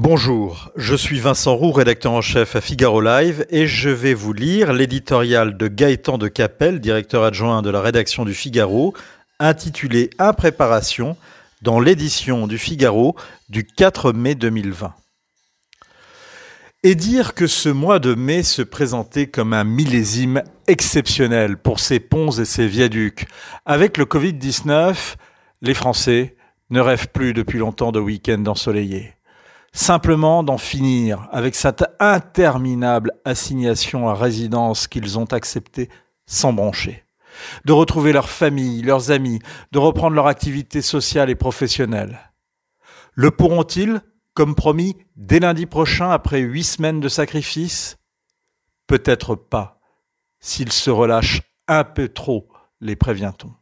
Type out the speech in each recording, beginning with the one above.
Bonjour, je suis Vincent Roux, rédacteur en chef à Figaro Live, et je vais vous lire l'éditorial de Gaëtan de Capelle, directeur adjoint de la rédaction du Figaro, intitulé Impréparation, dans l'édition du Figaro du 4 mai 2020. Et dire que ce mois de mai se présentait comme un millésime exceptionnel pour ces ponts et ces viaducs. Avec le Covid-19, les Français ne rêvent plus depuis longtemps de week-end ensoleillés simplement d'en finir avec cette interminable assignation à résidence qu'ils ont acceptée sans broncher, de retrouver leur famille, leurs amis, de reprendre leur activité sociale et professionnelle. Le pourront-ils, comme promis, dès lundi prochain après huit semaines de sacrifice? Peut-être pas, s'ils se relâchent un peu trop, les prévient-on.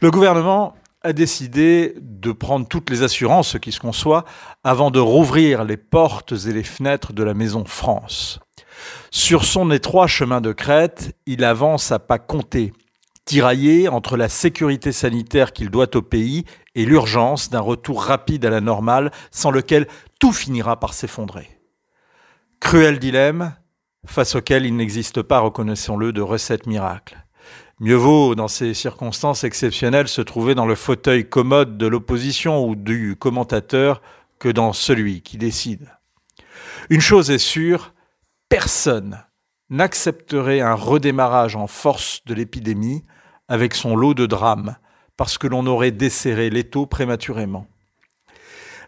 Le gouvernement a décidé de prendre toutes les assurances, ce qui se conçoit, avant de rouvrir les portes et les fenêtres de la Maison France. Sur son étroit chemin de crête, il avance à pas compter, tiraillé entre la sécurité sanitaire qu'il doit au pays et l'urgence d'un retour rapide à la normale, sans lequel tout finira par s'effondrer. Cruel dilemme, face auquel il n'existe pas, reconnaissons-le, de recette miracle. Mieux vaut, dans ces circonstances exceptionnelles, se trouver dans le fauteuil commode de l'opposition ou du commentateur que dans celui qui décide. Une chose est sûre, personne n'accepterait un redémarrage en force de l'épidémie avec son lot de drames, parce que l'on aurait desserré l'étau prématurément.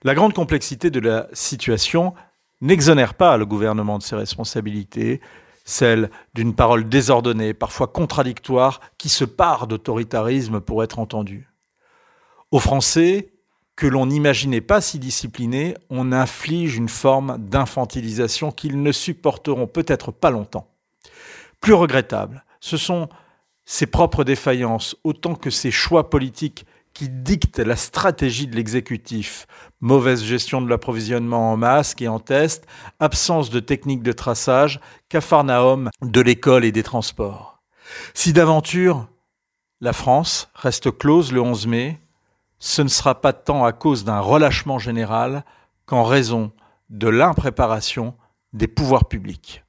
La grande complexité de la situation n'exonère pas le gouvernement de ses responsabilités, celle d'une parole désordonnée, parfois contradictoire, qui se part d'autoritarisme pour être entendue. Aux Français, que l'on n'imaginait pas si disciplinés, on inflige une forme d'infantilisation qu'ils ne supporteront peut-être pas longtemps. Plus regrettable, ce sont ses propres défaillances autant que ses choix politiques qui dictent la stratégie de l'exécutif. Mauvaise gestion de l'approvisionnement en masques et en tests, absence de techniques de traçage, cafarnaum de l'école et des transports. Si d'aventure la France reste close le 11 mai, ce ne sera pas tant à cause d'un relâchement général qu'en raison de l'impréparation des pouvoirs publics.